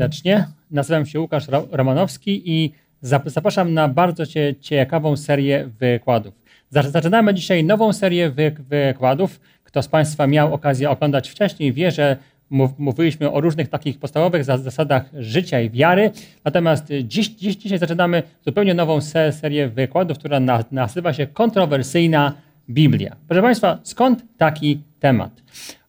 Serdecznie. Nazywam się Łukasz Romanowski i zapraszam na bardzo ciekawą serię wykładów. Zaczynamy dzisiaj nową serię wykładów. Kto z Państwa miał okazję oglądać wcześniej, wie, że mówiliśmy o różnych takich podstawowych zasadach życia i wiary. Natomiast dziś, dziś dzisiaj zaczynamy zupełnie nową serię wykładów, która nazywa się Kontrowersyjna Biblia. Proszę Państwa, skąd taki temat?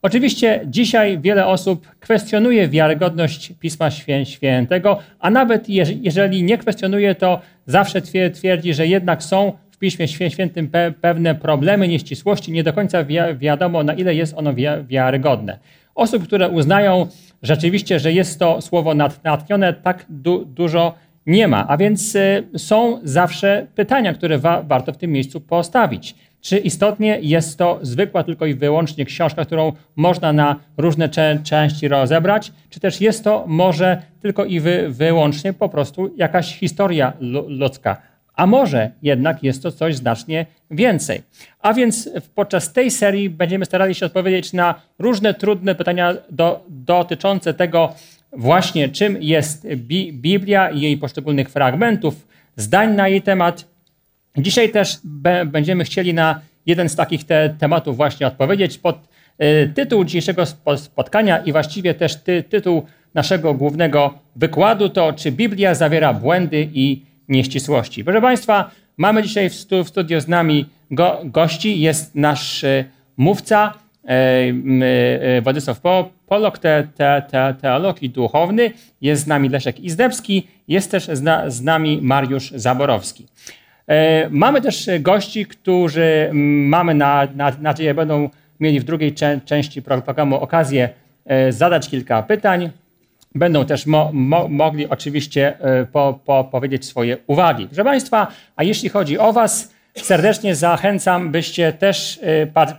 Oczywiście dzisiaj wiele osób kwestionuje wiarygodność Pisma Świętego, a nawet jeżeli nie kwestionuje, to zawsze twierdzi, że jednak są w Piśmie Świętym pewne problemy, nieścisłości, nie do końca wiadomo, na ile jest ono wiarygodne. Osób, które uznają rzeczywiście, że jest to słowo natchnione, tak du dużo nie ma. A więc y, są zawsze pytania, które wa warto w tym miejscu postawić. Czy istotnie jest to zwykła tylko i wyłącznie książka, którą można na różne części rozebrać, czy też jest to może tylko i wy wyłącznie po prostu jakaś historia ludzka? A może jednak jest to coś znacznie więcej. A więc podczas tej serii będziemy starali się odpowiedzieć na różne trudne pytania do, dotyczące tego właśnie, czym jest Bi Biblia i jej poszczególnych fragmentów, zdań na jej temat, Dzisiaj też będziemy chcieli na jeden z takich te tematów właśnie odpowiedzieć. Pod y, tytuł dzisiejszego spotkania i właściwie też ty, tytuł naszego głównego wykładu to czy Biblia zawiera błędy i nieścisłości. Proszę Państwa, mamy dzisiaj w, stu, w studiu z nami go, gości. Jest nasz y, mówca y, Władysław po, Polok, te, te, te, teolog i duchowny. Jest z nami Leszek Izdebski. Jest też z, z nami Mariusz Zaborowski. E, mamy też gości, którzy mamy na, na, nadzieję będą mieli w drugiej części programu okazję e, zadać kilka pytań. Będą też mo, mo, mogli oczywiście e, po, po, powiedzieć swoje uwagi. Proszę Państwa, a jeśli chodzi o Was, serdecznie zachęcam, byście też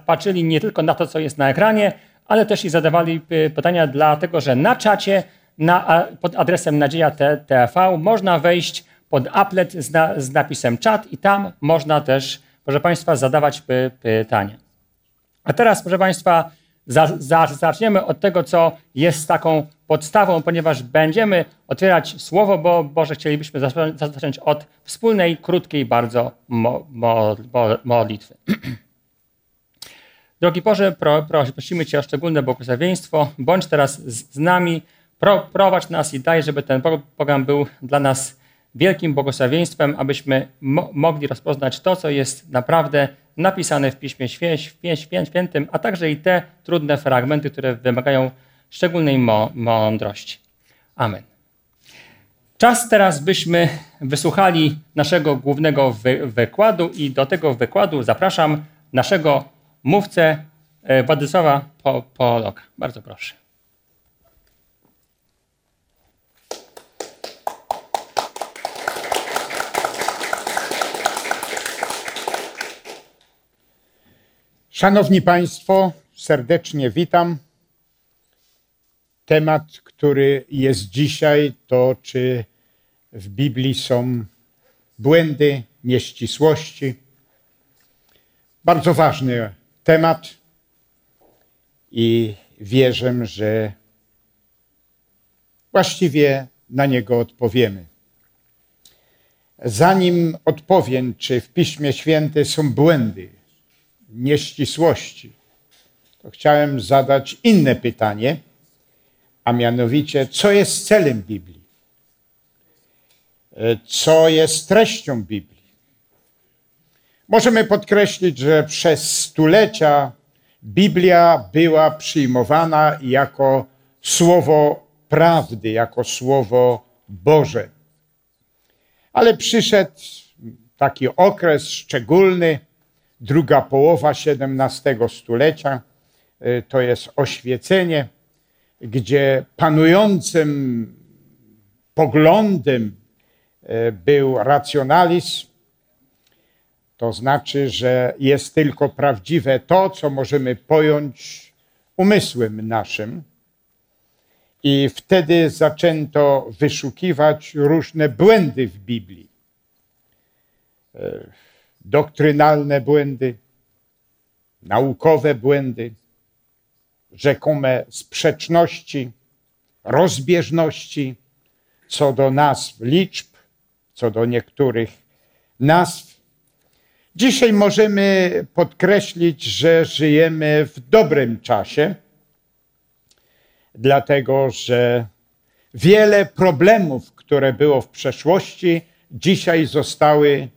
patrzyli nie tylko na to, co jest na ekranie, ale też i zadawali pytania, dlatego że na czacie na, pod adresem Nadzieja TV można wejść pod applet z, na, z napisem czat i tam można też, proszę Państwa, zadawać py, pytania. A teraz, proszę Państwa, za, za, zaczniemy od tego, co jest taką podstawą, ponieważ będziemy otwierać Słowo Bo Boże. Chcielibyśmy zacząć od wspólnej, krótkiej bardzo mo, mo, mo, modlitwy. Drogi Boże, pro, prosimy Cię o szczególne błogosławieństwo. Bądź teraz z, z nami, pro, prowadź nas i daj, żeby ten program był dla nas wielkim błogosławieństwem, abyśmy mo mogli rozpoznać to, co jest naprawdę napisane w Piśmie Świętym, a także i te trudne fragmenty, które wymagają szczególnej mądrości. Amen. Czas teraz, byśmy wysłuchali naszego głównego wy wykładu i do tego wykładu zapraszam naszego mówcę e, Władysława Poloka. Bardzo proszę. Szanowni Państwo, serdecznie witam. Temat, który jest dzisiaj, to czy w Biblii są błędy, nieścisłości. Bardzo ważny temat i wierzę, że właściwie na niego odpowiemy. Zanim odpowiem, czy w Piśmie Święte są błędy, nieścisłości, to chciałem zadać inne pytanie, a mianowicie, co jest celem Biblii? Co jest treścią Biblii? Możemy podkreślić, że przez stulecia Biblia była przyjmowana jako słowo prawdy, jako słowo Boże. Ale przyszedł taki okres szczególny, druga połowa XVII stulecia, y, to jest oświecenie, gdzie panującym poglądem y, był racjonalizm, to znaczy, że jest tylko prawdziwe to, co możemy pojąć umysłem naszym. I wtedy zaczęto wyszukiwać różne błędy w Biblii y, doktrynalne błędy, naukowe błędy, rzekome sprzeczności, rozbieżności, co do nazw liczb, co do niektórych nazw. Dzisiaj możemy podkreślić, że żyjemy w dobrym czasie, dlatego że wiele problemów, które było w przeszłości, dzisiaj zostały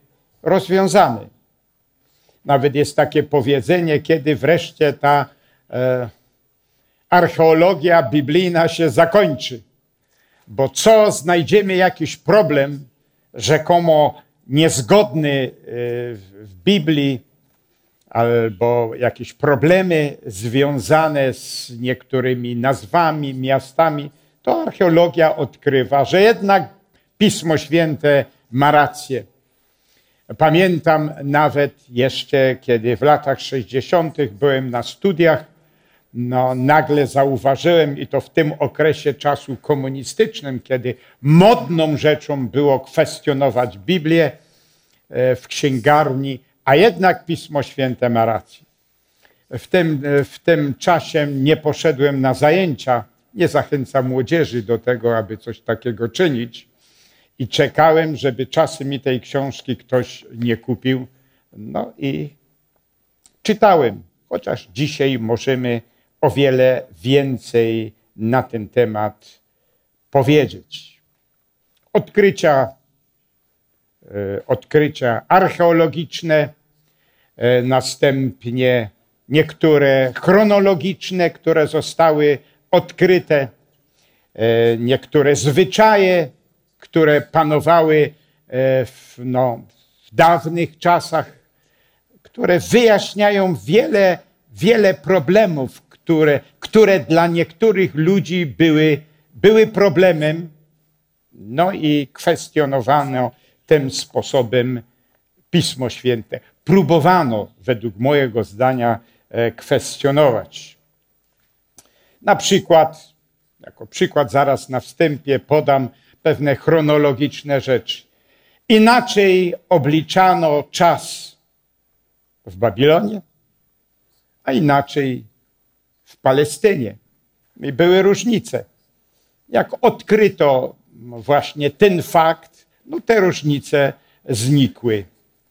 rozwiązane. Nawet jest takie powiedzenie, kiedy wreszcie ta e, archeologia biblijna się zakończy. Bo co znajdziemy jakiś problem, rzekomo niezgodny e, w Biblii, albo jakieś problemy związane z niektórymi nazwami, miastami, to archeologia odkrywa, że jednak Pismo Święte ma rację. Pamiętam nawet jeszcze, kiedy w latach 60. byłem na studiach, no, nagle zauważyłem, i to w tym okresie czasu komunistycznym, kiedy modną rzeczą było kwestionować Biblię e, w księgarni, a jednak Pismo Święte ma rację. W tym, e, w tym czasie nie poszedłem na zajęcia, nie zachęcam młodzieży do tego, aby coś takiego czynić i czekałem, żeby czasem mi tej książki ktoś nie kupił. No i czytałem, chociaż dzisiaj możemy o wiele więcej na ten temat powiedzieć. Odkrycia, e, odkrycia archeologiczne, e, następnie niektóre chronologiczne, które zostały odkryte, e, niektóre zwyczaje które panowały e, w, no, w dawnych czasach, które wyjaśniają wiele, wiele problemów, które, które dla niektórych ludzi były, były problemem, no i kwestionowano tym sposobem Pismo Święte. Próbowano, według mojego zdania, e, kwestionować. Na przykład, jako przykład zaraz na wstępie podam pewne chronologiczne rzeczy. Inaczej obliczano czas w Babilonie, a inaczej w Palestynie. I były różnice. Jak odkryto właśnie ten fakt, no te różnice znikły.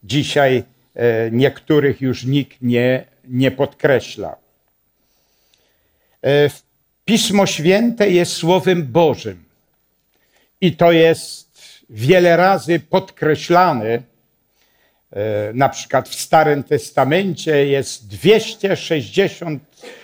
Dzisiaj e, niektórych już nikt nie, nie podkreśla. E, Pismo Święte jest Słowem Bożym. I to jest wiele razy podkreślane. E, na przykład w Starym Testamencie jest 260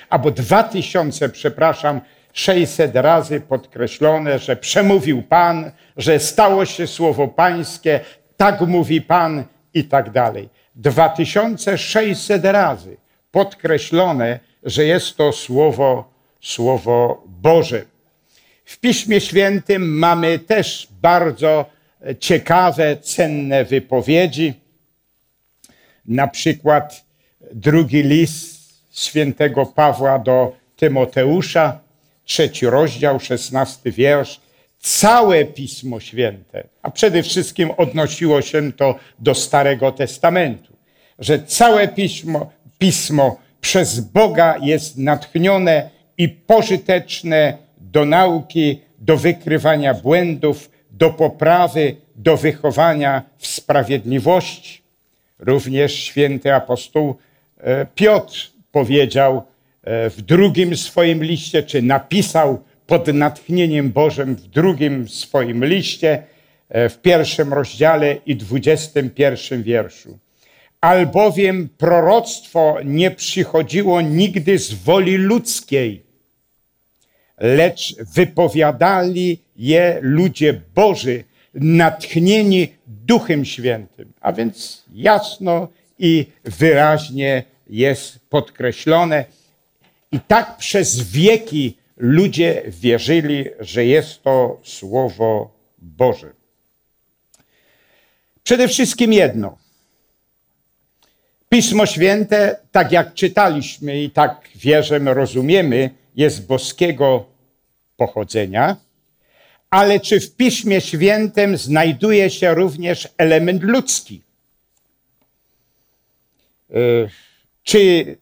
albo 2000, przepraszam, 600 razy podkreślone, że przemówił Pan, że stało się słowo Pańskie, tak mówi Pan i tak dalej. 2600 razy podkreślone, że jest to słowo, słowo Boże. W Piśmie Świętym mamy też bardzo ciekawe, cenne wypowiedzi. Na przykład drugi list świętego Pawła do Tymoteusza, trzeci rozdział, szesnasty wiersz. Całe Pismo Święte, a przede wszystkim odnosiło się to do Starego Testamentu, że całe Pismo, Pismo przez Boga jest natchnione i pożyteczne do nauki, do wykrywania błędów, do poprawy, do wychowania w sprawiedliwości. Również święty apostoł e, Piotr powiedział e, w drugim swoim liście, czy napisał pod natchnieniem Bożym w drugim swoim liście, e, w pierwszym rozdziale i dwudziestym pierwszym wierszu. Albowiem proroctwo nie przychodziło nigdy z woli ludzkiej, lecz wypowiadali je ludzie Boży, natchnieni Duchem Świętym. A więc jasno i wyraźnie jest podkreślone. I tak przez wieki ludzie wierzyli, że jest to Słowo Boże. Przede wszystkim jedno. Pismo Święte, tak jak czytaliśmy i tak wierzymy, rozumiemy, jest boskiego pochodzenia, ale czy w Piśmie Świętym znajduje się również element ludzki? E, czy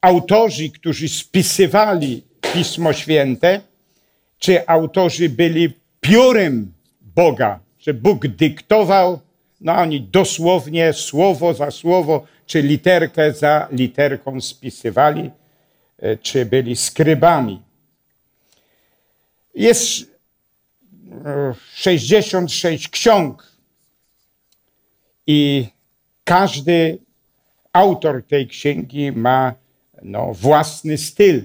autorzy, którzy spisywali Pismo Święte, czy autorzy byli piórem Boga, że Bóg dyktował, no oni dosłownie słowo za słowo, czy literkę za literką spisywali, e, czy byli skrybami. Jest 66 ksiąg i każdy autor tej księgi ma no, własny styl,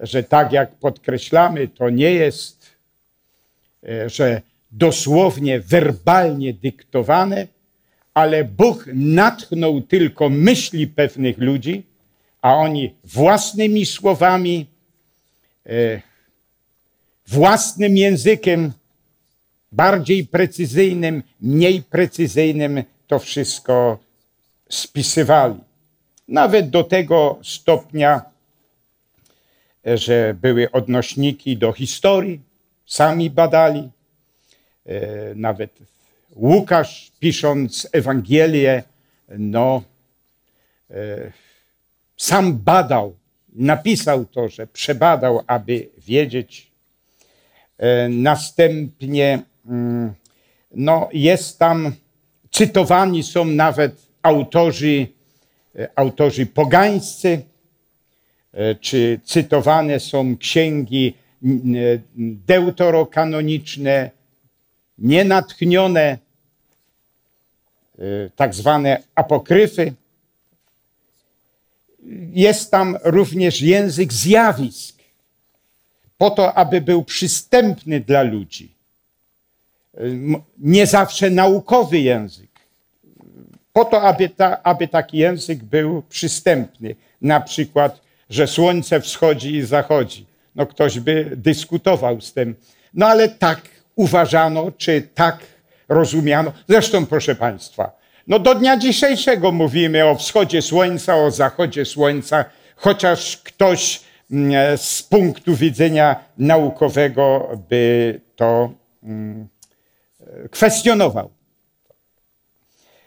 że tak jak podkreślamy, to nie jest, e, że dosłownie, werbalnie dyktowane, ale Bóg natchnął tylko myśli pewnych ludzi, a oni własnymi słowami, e, własnym językiem, bardziej precyzyjnym, mniej precyzyjnym, to wszystko spisywali. Nawet do tego stopnia, że były odnośniki do historii, sami badali. E, nawet Łukasz, pisząc Ewangelię, no, e, sam badał, napisał to, że przebadał, aby wiedzieć. E, następnie mm, no, jest tam, cytowani są nawet autorzy, autorzy pogańscy, czy cytowane są księgi deuterokanoniczne, nienatchnione, tak zwane apokryfy. Jest tam również język zjawisk, po to, aby był przystępny dla ludzi. Nie zawsze naukowy język, po to, aby, ta, aby taki język był przystępny. Na przykład, że słońce wschodzi i zachodzi. No ktoś by dyskutował z tym. No ale tak uważano, czy tak rozumiano. Zresztą, proszę Państwa, no do dnia dzisiejszego mówimy o wschodzie słońca, o zachodzie słońca, chociaż ktoś z punktu widzenia naukowego by to mm, kwestionował.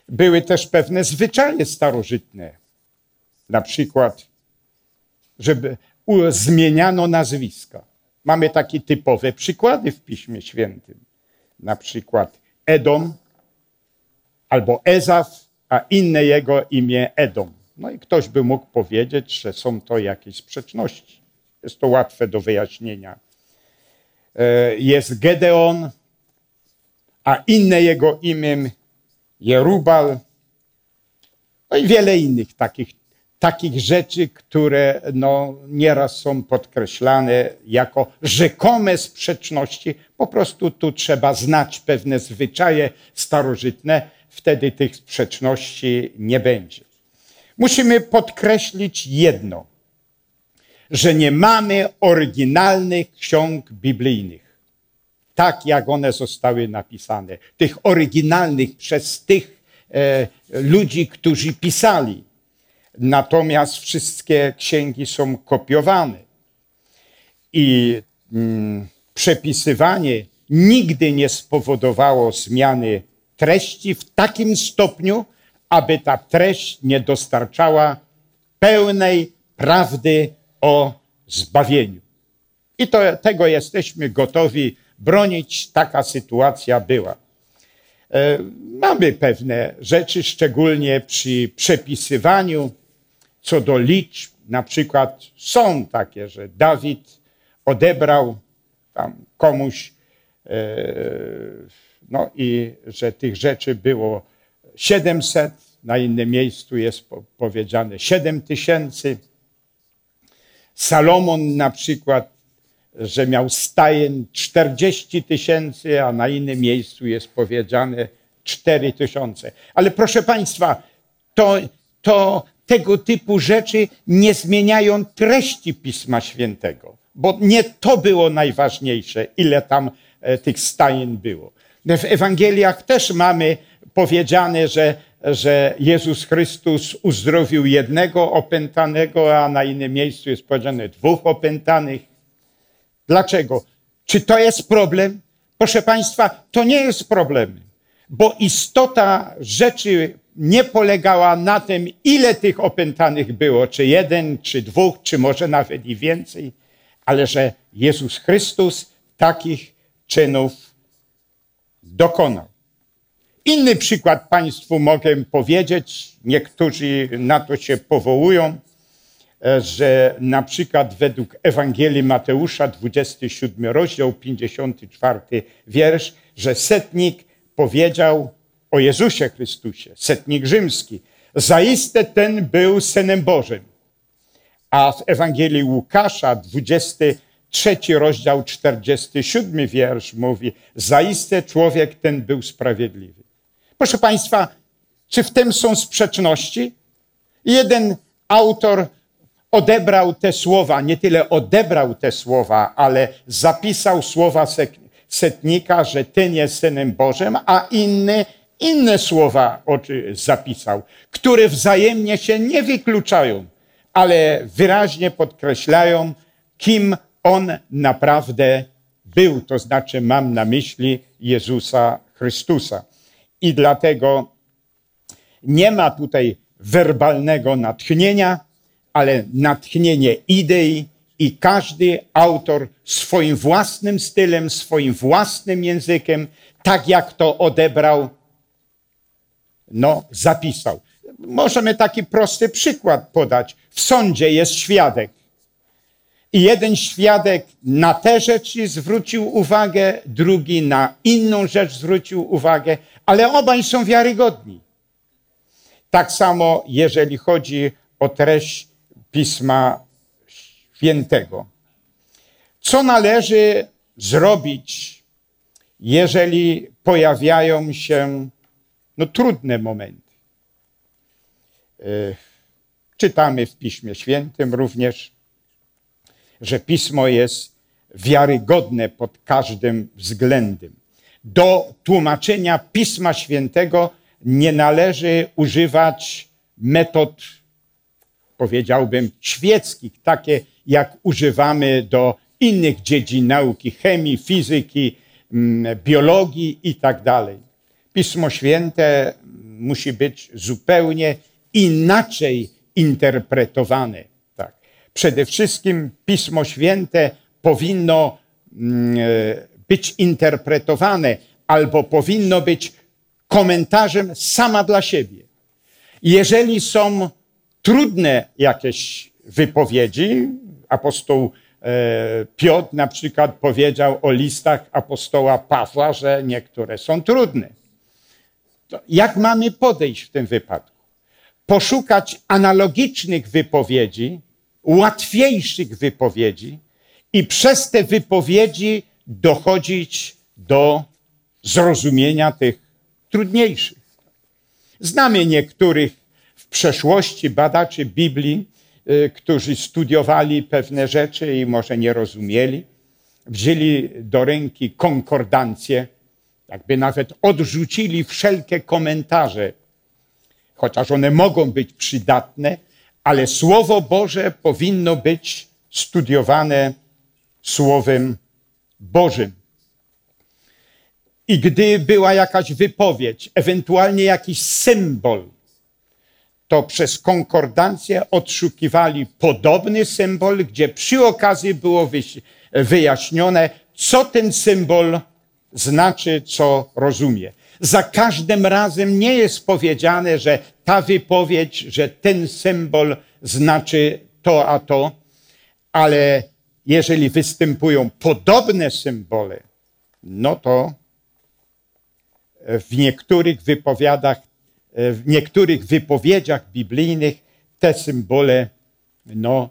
Były też pewne zwyczaje starożytne, na przykład, żeby zmieniano nazwiska. Mamy takie typowe przykłady w Piśmie Świętym. Na przykład Edom albo Ezaf, a inne jego imię Edom. No i ktoś by mógł powiedzieć, że są to jakieś sprzeczności. Jest to łatwe do wyjaśnienia. E, jest Gedeon, a inne jego imię Jerubal. No i wiele innych takich takich rzeczy, które no, nieraz są podkreślane jako rzekome sprzeczności. Po prostu tu trzeba znać pewne zwyczaje starożytne, wtedy tych sprzeczności nie będzie. Musimy podkreślić jedno, że nie mamy oryginalnych ksiąg biblijnych, tak jak one zostały napisane, tych oryginalnych przez tych e, ludzi, którzy pisali Natomiast wszystkie księgi są kopiowane. I mm, przepisywanie nigdy nie spowodowało zmiany treści w takim stopniu, aby ta treść nie dostarczała pełnej prawdy o zbawieniu. I to, tego jesteśmy gotowi bronić. Taka sytuacja była. E, mamy pewne rzeczy, szczególnie przy przepisywaniu co do liczb, na przykład są takie, że Dawid odebrał tam komuś, e, no i że tych rzeczy było 700, na innym miejscu jest powiedziane 7 tysięcy. Salomon na przykład, że miał stajen 40 tysięcy, a na innym miejscu jest powiedziane 4 tysiące. Ale proszę Państwa, to, to tego typu rzeczy nie zmieniają treści Pisma Świętego, bo nie to było najważniejsze, ile tam e, tych stajeń było. W Ewangeliach też mamy powiedziane, że, że Jezus Chrystus uzdrowił jednego opętanego, a na innym miejscu jest powiedziane dwóch opętanych. Dlaczego? Czy to jest problem? Proszę Państwa, to nie jest problem, bo istota rzeczy nie polegała na tym, ile tych opętanych było, czy jeden, czy dwóch, czy może nawet i więcej, ale że Jezus Chrystus takich czynów dokonał. Inny przykład Państwu mogę powiedzieć, niektórzy na to się powołują, e, że na przykład według Ewangelii Mateusza, 27 rozdział, 54 wiersz, że setnik powiedział o Jezusie Chrystusie, setnik rzymski, zaiste ten był Synem Bożym. A w Ewangelii Łukasza, 23 rozdział, 47 wiersz mówi, zaiste człowiek ten był sprawiedliwy. Proszę Państwa, czy w tym są sprzeczności? Jeden autor odebrał te słowa, nie tyle odebrał te słowa, ale zapisał słowa setnika, że ten jest synem Bożym, a inny inne słowa zapisał, które wzajemnie się nie wykluczają, ale wyraźnie podkreślają, kim on naprawdę był. To znaczy, mam na myśli Jezusa Chrystusa. I dlatego nie ma tutaj werbalnego natchnienia, ale natchnienie idei i każdy autor swoim własnym stylem, swoim własnym językiem, tak jak to odebrał, no, zapisał. Możemy taki prosty przykład podać. W sądzie jest świadek. I jeden świadek na te rzeczy zwrócił uwagę, drugi na inną rzecz zwrócił uwagę, ale obaj są wiarygodni. Tak samo, jeżeli chodzi o treść Pisma Świętego. Co należy zrobić, jeżeli pojawiają się no, trudne momenty? Czytamy w Piśmie Świętym również, że Pismo jest wiarygodne pod każdym względem. Do tłumaczenia Pisma Świętego nie należy używać metod, powiedziałbym, świeckich, takie jak używamy do innych dziedzin nauki, chemii, fizyki, mm, biologii i tak. Pismo Święte musi być zupełnie inaczej interpretowane. Tak. Przede wszystkim Pismo Święte powinno mm, e, być interpretowane albo powinno być komentarzem sama dla siebie. Jeżeli są trudne jakieś wypowiedzi, apostoł e, Piotr na przykład powiedział o listach apostoła Pawła, że niektóre są trudne. To jak mamy podejść w tym wypadku? Poszukać analogicznych wypowiedzi, łatwiejszych wypowiedzi i przez te wypowiedzi dochodzić do zrozumienia tych trudniejszych. Znamy niektórych w przeszłości badaczy Biblii, y, którzy studiowali pewne rzeczy i może nie rozumieli, wzięli do ręki konkordancję, jakby nawet odrzucili wszelkie komentarze, chociaż one mogą być przydatne, ale Słowo Boże powinno być studiowane Słowem Bożym. I gdy była jakaś wypowiedź, ewentualnie jakiś symbol, to przez konkordancję odszukiwali podobny symbol, gdzie przy okazji było wyjaśnione, co ten symbol znaczy, co rozumie. Za każdym razem nie jest powiedziane, że ta wypowiedź, że ten symbol znaczy to a to, ale jeżeli występują podobne symbole, no to w niektórych wypowiadach, w niektórych wypowiedziach biblijnych te symbole no,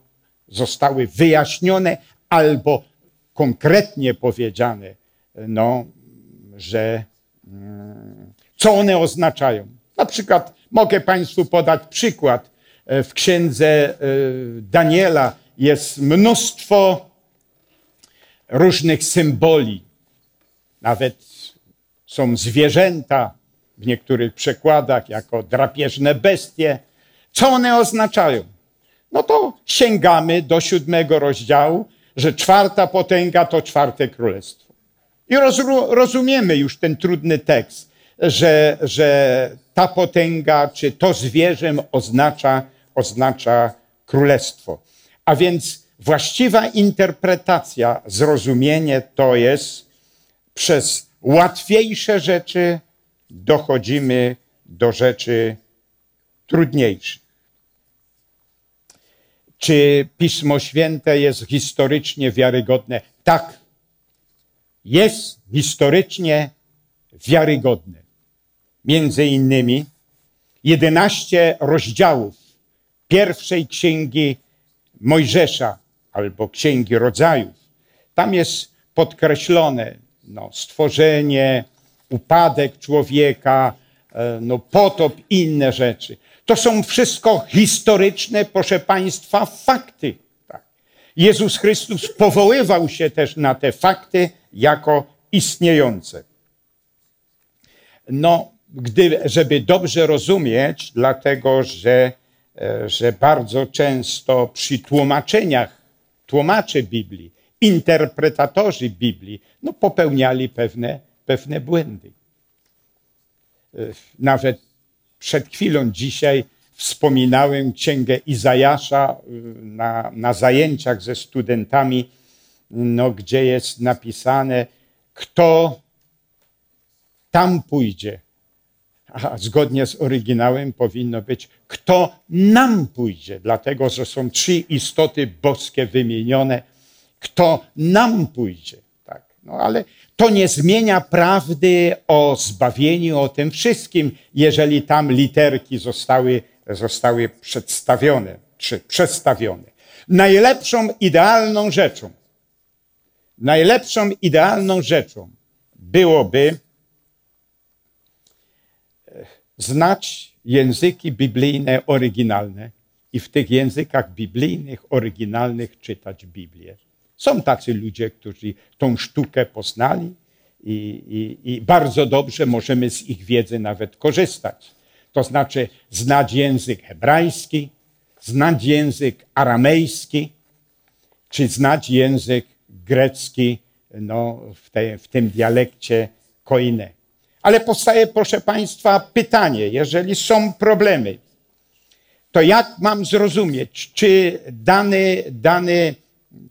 zostały wyjaśnione albo konkretnie powiedziane, no, że mm, co one oznaczają. Na przykład mogę Państwu podać przykład. W księdze e, Daniela jest mnóstwo różnych symboli. Nawet są zwierzęta w niektórych przekładach jako drapieżne bestie. Co one oznaczają? No to sięgamy do siódmego rozdziału, że czwarta potęga to czwarte królestwo. I rozumiemy już ten trudny tekst, że, że ta potęga czy to zwierzę oznacza, oznacza królestwo. A więc Właściwa interpretacja, zrozumienie to jest przez łatwiejsze rzeczy dochodzimy do rzeczy trudniejszych. Czy Pismo Święte jest historycznie wiarygodne? Tak. Jest historycznie wiarygodne. Między innymi 11 rozdziałów pierwszej księgi Mojżesza albo księgi rodzajów. Tam jest podkreślone no, stworzenie, upadek człowieka, e, no, potop i inne rzeczy. To są wszystko historyczne, proszę Państwa, fakty. Tak. Jezus Chrystus powoływał się też na te fakty jako istniejące. No, gdy, żeby dobrze rozumieć, dlatego że, e, że bardzo często przy tłumaczeniach tłumaczy Biblii, interpretatorzy Biblii, no, popełniali pewne, pewne błędy. Nawet przed chwilą dzisiaj wspominałem księgę Izajasza na, na zajęciach ze studentami, no, gdzie jest napisane, kto tam pójdzie. A zgodnie z oryginałem powinno być, kto nam pójdzie, dlatego że są trzy istoty boskie wymienione. Kto nam pójdzie. Tak. No ale to nie zmienia prawdy o zbawieniu, o tym wszystkim, jeżeli tam literki zostały, zostały przedstawione, czy przestawione. Najlepszą idealną rzeczą, najlepszą idealną rzeczą byłoby znać języki biblijne oryginalne i w tych językach biblijnych, oryginalnych czytać Biblię. Są tacy ludzie, którzy tą sztukę poznali i, i, i bardzo dobrze możemy z ich wiedzy nawet korzystać. To znaczy znać język hebrajski, znać język aramejski, czy znać język grecki no, w, te, w tym dialekcie koine. Ale powstaje, proszę Państwa, pytanie, jeżeli są problemy, to jak mam zrozumieć, czy dany, dany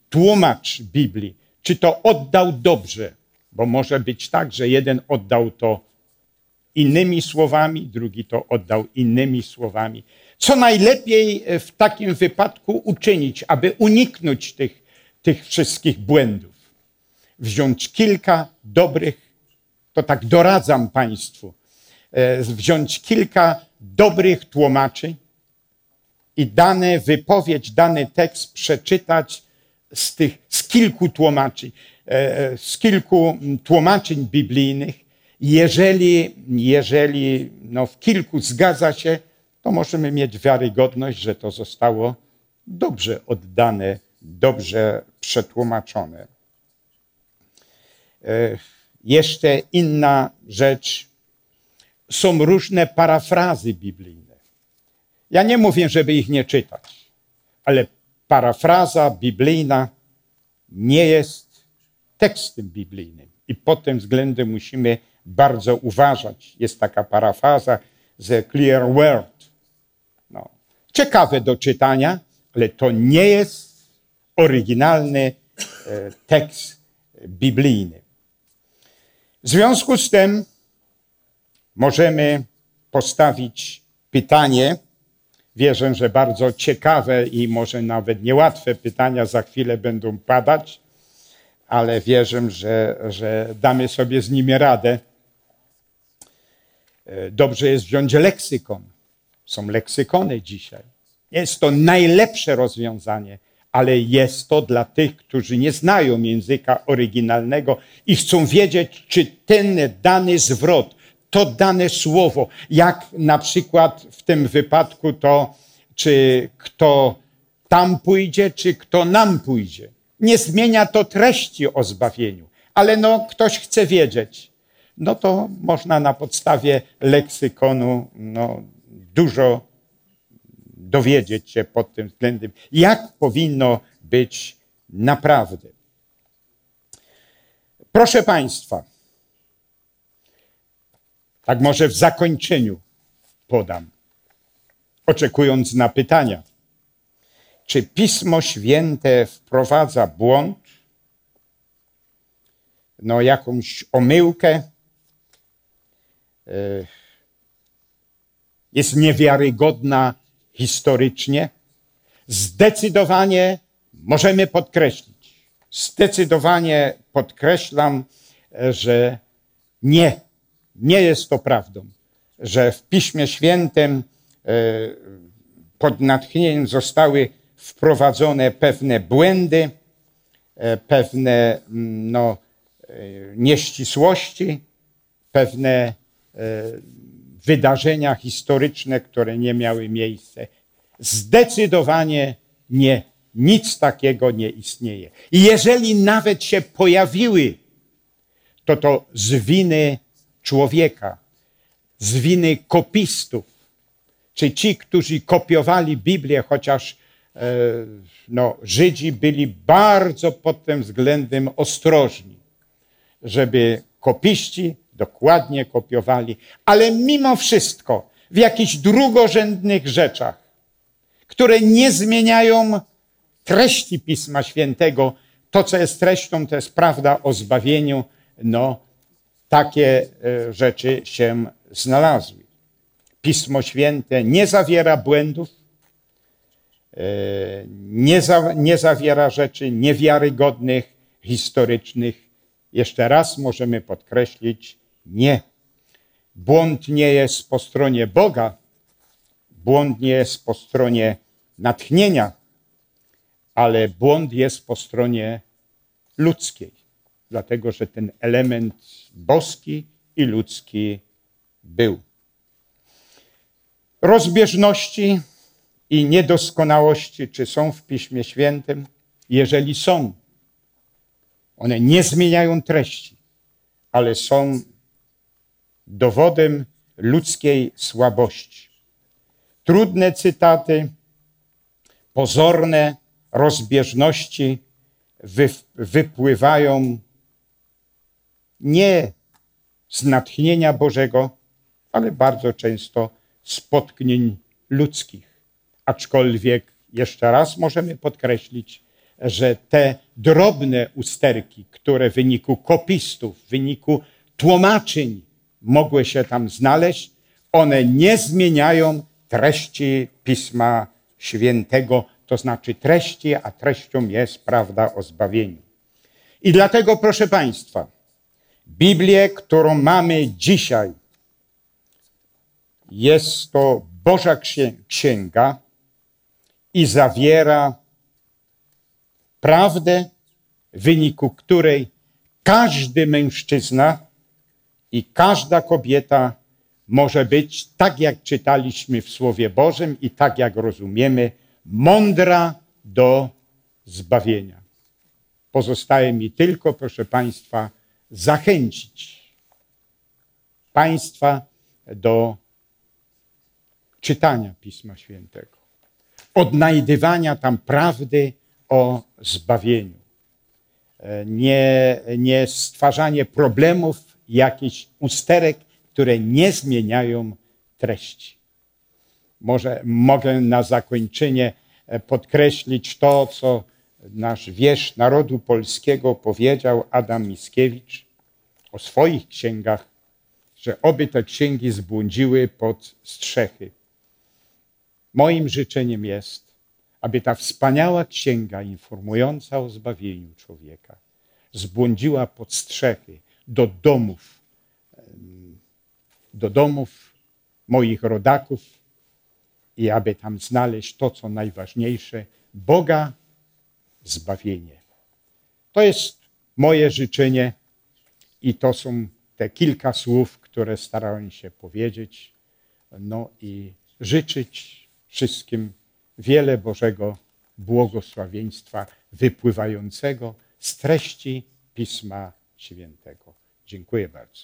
tłumacz Biblii, czy to oddał dobrze, bo może być tak, że jeden oddał to innymi słowami, drugi to oddał innymi słowami. Co najlepiej w takim wypadku uczynić, aby uniknąć tych, tych wszystkich błędów? Wziąć kilka dobrych, to tak doradzam Państwu, e, wziąć kilka dobrych tłumaczy i dane wypowiedź, dany tekst przeczytać z, tych, z kilku tłumaczeń, e, z kilku tłumaczeń biblijnych, jeżeli, jeżeli no, w kilku zgadza się, to możemy mieć wiarygodność, że to zostało dobrze oddane, dobrze przetłumaczone. Jeszcze inna rzecz. Są różne parafrazy biblijne. Ja nie mówię, żeby ich nie czytać, ale parafraza biblijna nie jest tekstem biblijnym. I pod tym względem musimy bardzo uważać. Jest taka parafraza The Clear Word. No. Ciekawe do czytania, ale to nie jest oryginalny e, tekst biblijny. W związku z tym możemy postawić pytanie, Wierzę, że bardzo ciekawe i może nawet niełatwe pytania za chwilę będą padać, ale wierzę, że, że damy sobie z nimi radę. E, dobrze jest wziąć leksykon. Są leksykony dzisiaj. Jest to najlepsze rozwiązanie, ale jest to dla tych, którzy nie znają języka oryginalnego i chcą wiedzieć, czy ten dany zwrot to dane słowo, jak na przykład w tym wypadku to, czy kto tam pójdzie, czy kto nam pójdzie. Nie zmienia to treści o zbawieniu, ale no ktoś chce wiedzieć, no to można na podstawie leksykonu no, dużo dowiedzieć się pod tym względem, jak powinno być naprawdę. Proszę Państwa, tak może w zakończeniu podam, oczekując na pytania. czy Pismo Święte wprowadza błąd, no jakąś omyłkę, e, jest niewiarygodna historycznie? Zdecydowanie możemy podkreślić, zdecydowanie podkreślam, że nie, nie jest to prawdą, że w Piśmie Świętym e, pod natchnieniem zostały wprowadzone pewne błędy, e, pewne mm, no, e, nieścisłości, pewne wydarzenia historyczne, które nie miały miejsca. Zdecydowanie nie. Nic takiego nie istnieje. I jeżeli nawet się pojawiły, to to z winy człowieka, z winy kopistów, czy ci, którzy kopiowali Biblię, chociaż e, no, Żydzi byli bardzo pod tym względem ostrożni, żeby kopiści dokładnie kopiowali, ale mimo wszystko w jakichś drugorzędnych rzeczach, które nie zmieniają treści Pisma Świętego, to co jest treścią, to jest prawda o zbawieniu, no takie e, rzeczy się znalazły. Pismo Święte nie zawiera błędów, e, nie, za, nie zawiera rzeczy niewiarygodnych, historycznych. Jeszcze raz możemy podkreślić, nie. Błąd nie jest po stronie Boga, błąd nie jest po stronie natchnienia, ale błąd jest po stronie ludzkiej, dlatego że ten element boski i ludzki był. Rozbieżności i niedoskonałości, czy są w Piśmie Świętym? Jeżeli są, one nie zmieniają treści, ale są dowodem ludzkiej słabości. Trudne cytaty, pozorne rozbieżności wypływają nie z natchnienia Bożego, ale bardzo często z potknień ludzkich. Aczkolwiek jeszcze raz możemy podkreślić, że te drobne usterki, które w wyniku kopistów, w wyniku tłumaczeń mogły się tam znaleźć, one nie zmieniają treści Pisma Świętego, to znaczy treści, a treścią jest prawda o zbawieniu. I dlatego, proszę Państwa, Biblię, którą mamy dzisiaj, jest to Boża Księga i zawiera prawdę, w wyniku której każdy mężczyzna i każda kobieta może być, tak jak czytaliśmy w Słowie Bożym i tak jak rozumiemy, mądra do zbawienia. Pozostaje mi tylko, proszę Państwa, zachęcić Państwa do czytania Pisma Świętego, odnajdywania tam prawdy o zbawieniu. E, nie, nie stwarzanie problemów, jakichś usterek, które nie zmieniają treści. Może mogę na zakończenie e, podkreślić to, co nasz wiersz narodu polskiego powiedział Adam Mickiewicz o swoich księgach, że oby te księgi zbłądziły pod strzechy. Moim życzeniem jest, aby ta wspaniała księga informująca o zbawieniu człowieka zbłądziła pod strzechy do domów, do domów moich rodaków i aby tam znaleźć to, co najważniejsze, Boga, zbawienie. To jest moje życzenie i to są te kilka słów, które starałem się powiedzieć. No i życzyć wszystkim wiele Bożego błogosławieństwa wypływającego z treści Pisma Świętego. Dziękuję bardzo.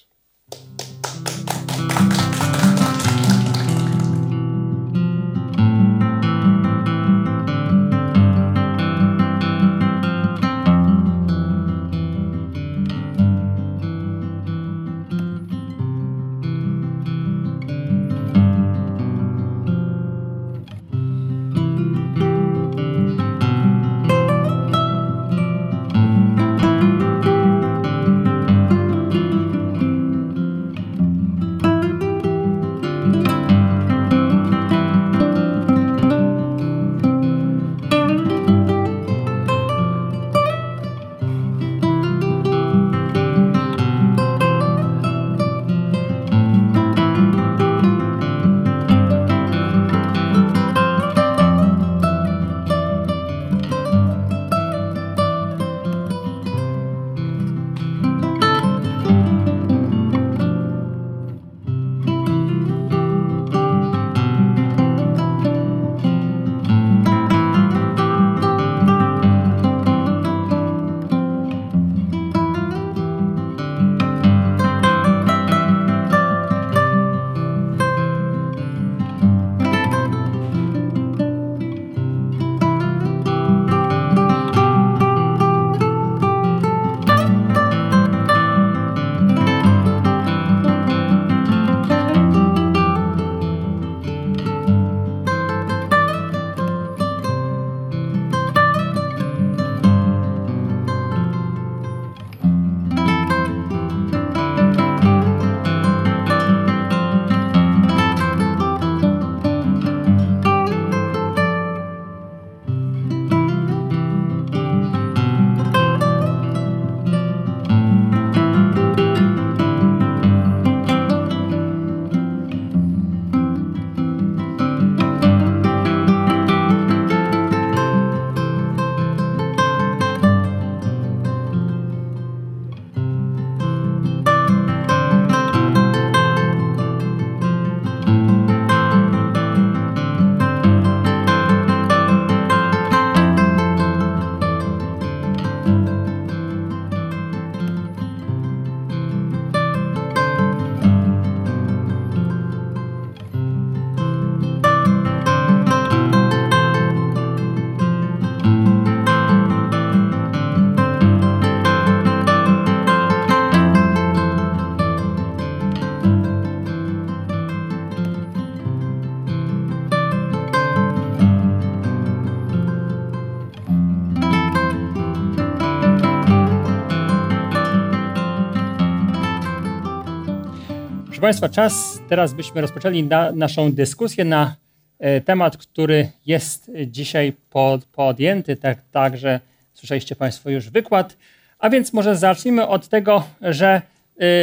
Państwa, czas teraz byśmy rozpoczęli na, naszą dyskusję na e, temat, który jest dzisiaj pod, podjęty, tak, także słyszeliście Państwo już wykład. A więc może zacznijmy od tego, że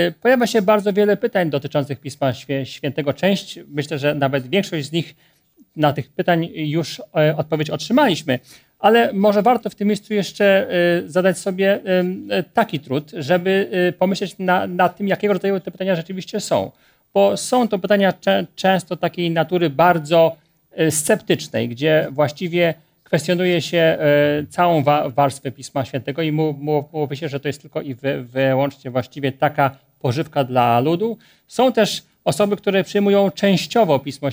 y, pojawia się bardzo wiele pytań dotyczących Pisma Świętego. Część, myślę, że nawet większość z nich na tych pytań już y, odpowiedź otrzymaliśmy, ale może warto w tym miejscu jeszcze y, zadać sobie taki trud, żeby pomyśleć na, nad tym, jakiego rodzaju te pytania rzeczywiście są. Bo są to pytania często takiej natury bardzo sceptycznej, gdzie właściwie kwestionuje się całą warstwę Pisma Świętego i mówi się, że to jest tylko i wyłącznie właściwie taka pożywka dla ludu. Są też osoby, które przyjmują częściowo Pismo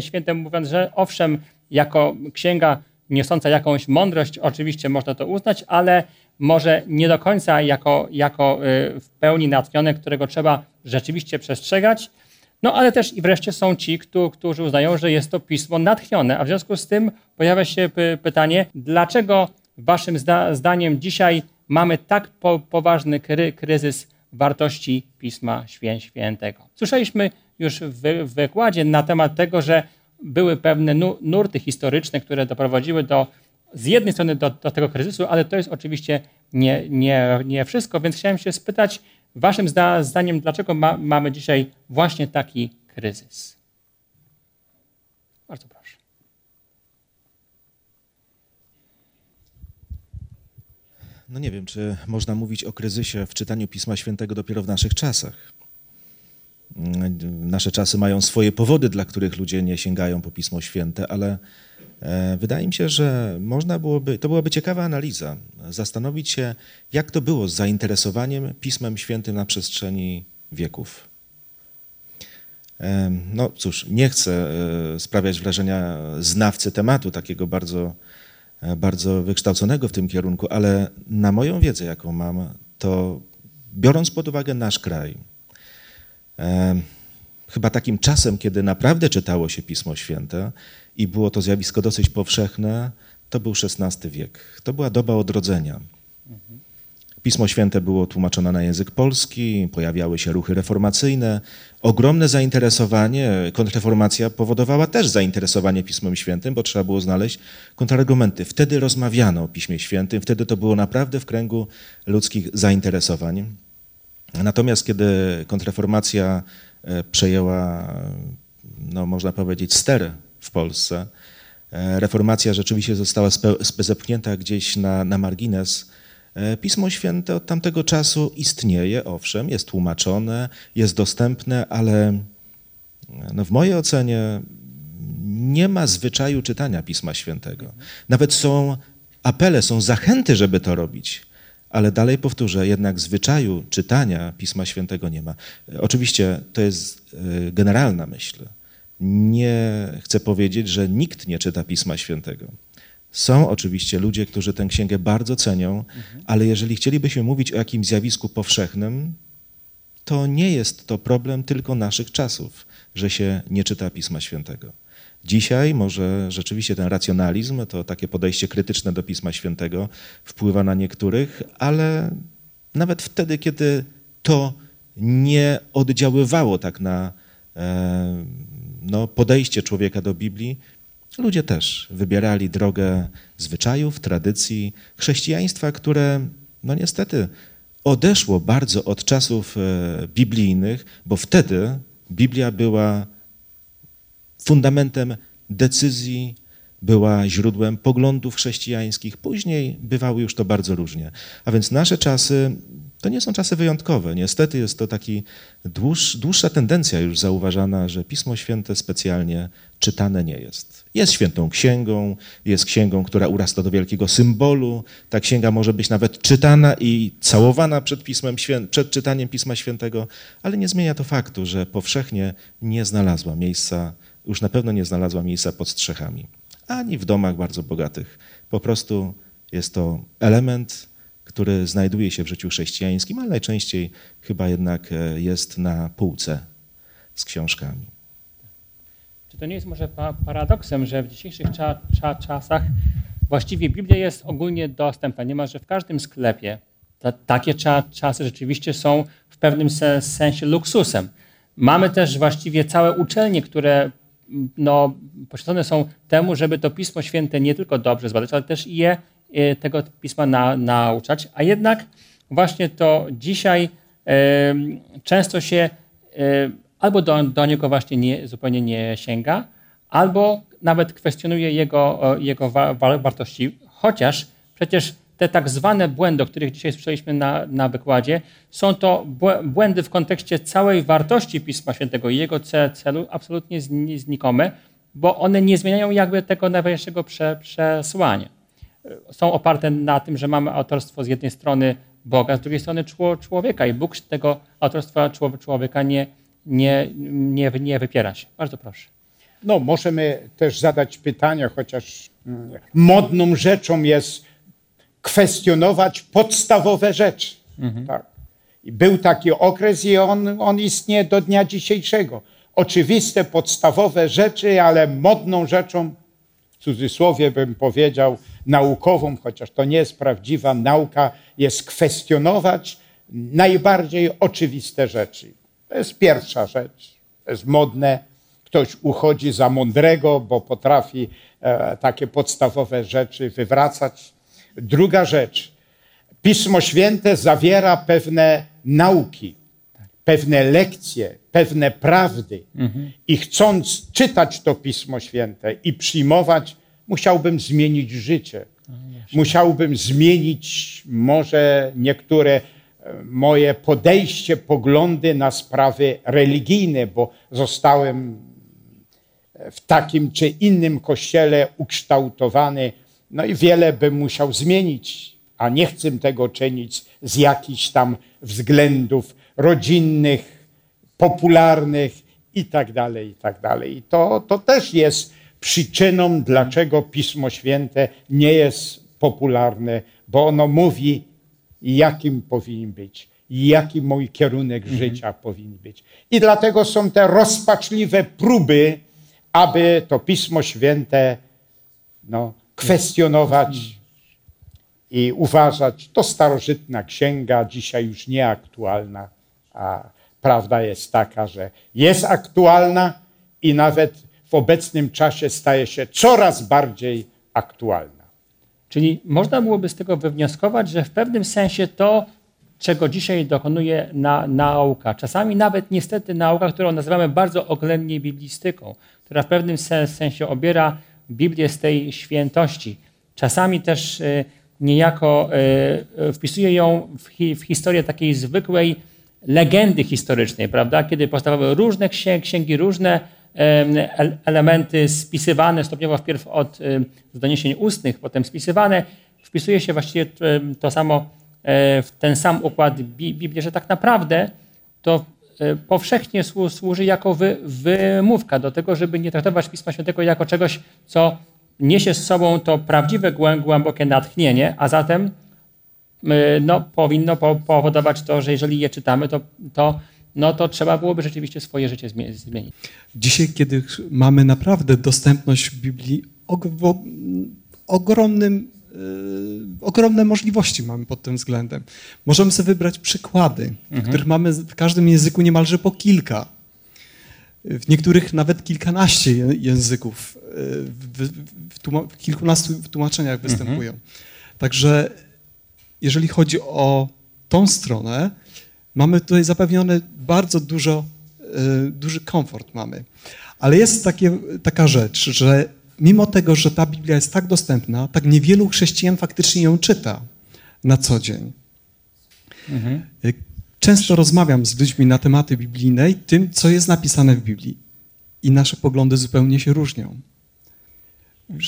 Święte, mówiąc, że owszem, jako księga niosąca jakąś mądrość, oczywiście można to uznać, ale może nie do końca jako, jako e, w pełni natchnione, którego trzeba rzeczywiście przestrzegać. No ale też i wreszcie są ci, którzy uznają, że jest to pismo natchnione, a w związku z tym pojawia się pytanie, dlaczego waszym zdaniem dzisiaj mamy tak po poważny kry kryzys wartości Pisma Świętego? Słyszeliśmy już w wykładzie na temat tego, że były pewne nurty historyczne, które doprowadziły do z jednej strony do, do tego kryzysu, ale to jest oczywiście nie, nie, nie wszystko, więc chciałem się spytać, Waszym zdaniem, dlaczego ma, mamy dzisiaj właśnie taki kryzys? Bardzo proszę. No nie wiem, czy można mówić o kryzysie w czytaniu Pisma Świętego dopiero w naszych czasach. Nasze czasy mają swoje powody, dla których ludzie nie sięgają po Pismo Święte, ale E, wydaje mi się, że można byłoby, to byłaby ciekawa analiza, zastanowić się, jak to było z zainteresowaniem Pismem Świętym na przestrzeni wieków. E, no cóż, nie chcę e, sprawiać wrażenia znawcy tematu, takiego bardzo, bardzo wykształconego w tym kierunku, ale na moją wiedzę, jaką mam, to biorąc pod uwagę nasz kraj, chyba takim czasem, kiedy naprawdę czytało się Pismo Święte, i było to zjawisko dosyć powszechne, to był XVI wiek. To była doba odrodzenia. Pismo Święte było tłumaczone na język polski, pojawiały się ruchy reformacyjne. Ogromne zainteresowanie, kontrreformacja powodowała też zainteresowanie Pismem Świętym, bo trzeba było znaleźć kontrargumenty. Wtedy rozmawiano o Piśmie Świętym, wtedy to było naprawdę w kręgu ludzkich zainteresowań. Natomiast kiedy kontrreformacja e, przejęła, no, można powiedzieć, ster w Polsce. E, reformacja rzeczywiście została zepchnięta gdzieś na, na margines. E, Pismo Święte od tamtego czasu istnieje, owszem, jest tłumaczone, jest dostępne, ale no w mojej ocenie nie ma zwyczaju czytania Pisma Świętego. Nawet są apele, są zachęty, żeby to robić, ale dalej powtórzę, jednak zwyczaju czytania Pisma Świętego nie ma. Oczywiście to jest e, generalna myśl nie chcę powiedzieć, że nikt nie czyta Pisma Świętego. Są oczywiście ludzie, którzy tę księgę bardzo cenią, mhm. ale jeżeli chcielibyśmy mówić o jakimś zjawisku powszechnym, to nie jest to problem tylko naszych czasów, że się nie czyta Pisma Świętego. Dzisiaj może rzeczywiście ten racjonalizm, to takie podejście krytyczne do Pisma Świętego wpływa na niektórych, ale nawet wtedy, kiedy to nie oddziaływało tak na e, no, podejście człowieka do Biblii, ludzie też wybierali drogę zwyczajów, tradycji, chrześcijaństwa, które no niestety odeszło bardzo od czasów e, biblijnych, bo wtedy Biblia była fundamentem decyzji, była źródłem poglądów chrześcijańskich. Później bywały już to bardzo różnie. A więc nasze czasy to nie są czasy wyjątkowe. Niestety jest to taki dłuż, dłuższa tendencja już zauważana, że Pismo Święte specjalnie czytane nie jest. Jest świętą księgą, jest księgą, która urasta do wielkiego symbolu. Ta księga może być nawet czytana i całowana przed, Pismem Świę... przed czytaniem Pisma Świętego, ale nie zmienia to faktu, że powszechnie nie znalazła miejsca, już na pewno nie znalazła miejsca pod strzechami, ani w domach bardzo bogatych. Po prostu jest to element który znajduje się w życiu chrześcijańskim, ale najczęściej chyba jednak e, jest na półce z książkami. Czy to nie jest może paradoksem, że w dzisiejszych cza cza czasach właściwie Biblia jest ogólnie dostępna, niemalże w każdym sklepie. Ta, takie cza czasy rzeczywiście są w pewnym sensie luksusem. Mamy też właściwie całe uczelnie, które no, poświęcone są temu, żeby to Pismo Święte nie tylko dobrze zbadać, ale też je e, tego pisma na, nauczać. A jednak właśnie to dzisiaj często się albo do, do niego właśnie nie, zupełnie nie sięga, albo nawet kwestionuje jego, jego wa, wartości, chociaż przecież te tak zwane błędy, o których dzisiaj słyszeliśmy na, na wykładzie, są to błędy w kontekście całej wartości Pisma Świętego i jego celu absolutnie znikome, bo one nie zmieniają jakby tego najważniejszego prze, przesłania. Są oparte na tym, że mamy autorstwo z jednej strony Boga, z drugiej strony człowieka i Bóg tego autorstwa człowieka nie, nie, nie, nie wypiera się. Bardzo proszę. No, możemy też zadać pytania, chociaż mm, modną rzeczą jest kwestionować podstawowe rzeczy. Mhm. Tak. I był taki okres i on, on istnieje do dnia dzisiejszego. Oczywiste, podstawowe rzeczy, ale modną rzeczą, w cudzysłowie bym powiedział, naukową, chociaż to nie jest prawdziwa nauka, jest kwestionować najbardziej oczywiste rzeczy. To jest pierwsza rzecz. To jest modne. Ktoś uchodzi za mądrego, bo potrafi e, takie podstawowe rzeczy wywracać. Druga rzecz. Pismo Święte zawiera pewne nauki, pewne lekcje, pewne prawdy. Mhm. I chcąc czytać to Pismo Święte i przyjmować, musiałbym zmienić życie. Musiałbym zmienić może niektóre e, moje podejście, poglądy na sprawy religijne, bo zostałem w takim czy innym kościele ukształtowany no i wiele bym musiał zmienić, a nie chcę tego czynić z jakichś tam względów rodzinnych, popularnych i tak dalej, i tak dalej. I to, to też jest przyczyną, dlaczego Pismo Święte nie jest popularne, bo ono mówi, jakim powinien być, jaki mój kierunek mhm. życia powinien być. I dlatego są te rozpaczliwe próby, aby to Pismo Święte no, kwestionować i uważać, to starożytna księga, dzisiaj już nieaktualna, a prawda jest taka, że jest aktualna i nawet w obecnym czasie staje się coraz bardziej aktualna. Czyli można byłoby z tego wywnioskować, że w pewnym sensie to, czego dzisiaj dokonuje na, nauka, czasami nawet niestety nauka, którą nazywamy bardzo oględnie biblistyką, która w pewnym sensie obiera Biblię z tej świętości. Czasami też e, niejako e, wpisuje ją w, historię takiej zwykłej legendy historycznej, prawda? Kiedy powstawały różne księgi, różne elementy spisywane stopniowo wpierw od z doniesień ustnych, potem spisywane, wpisuje się właściwie to samo e, w ten sam układ Biblii, że tak naprawdę to powszechnie służy jako wy, wymówka do tego, żeby nie traktować Pisma Świętego jako czegoś, co niesie z sobą to prawdziwe, głębokie natchnienie, a zatem e, no, powinno powodować to, że jeżeli je czytamy, to, to, no, to trzeba byłoby rzeczywiście swoje życie zmienić. Dzisiaj, kiedy mamy naprawdę dostępność Biblii w ogromnym Y, ogromne możliwości mamy pod tym względem. Możemy sobie wybrać przykłady, mhm. których mamy w każdym języku niemalże po kilka. W niektórych nawet kilkanaście języków, y, w, w, w kilkunastu tłumaczeniach mhm. występują. Także jeżeli chodzi o tą stronę, mamy tutaj zapewnione bardzo dużo, y, duży komfort mamy. Ale jest takie, taka rzecz, że mimo tego, że ta Biblia jest tak dostępna, tak niewielu chrześcijan faktycznie ją czyta na co dzień. Mhm. Często rozmawiam z ludźmi na tematy biblijne i tym, co jest napisane w Biblii. I nasze poglądy zupełnie się różnią.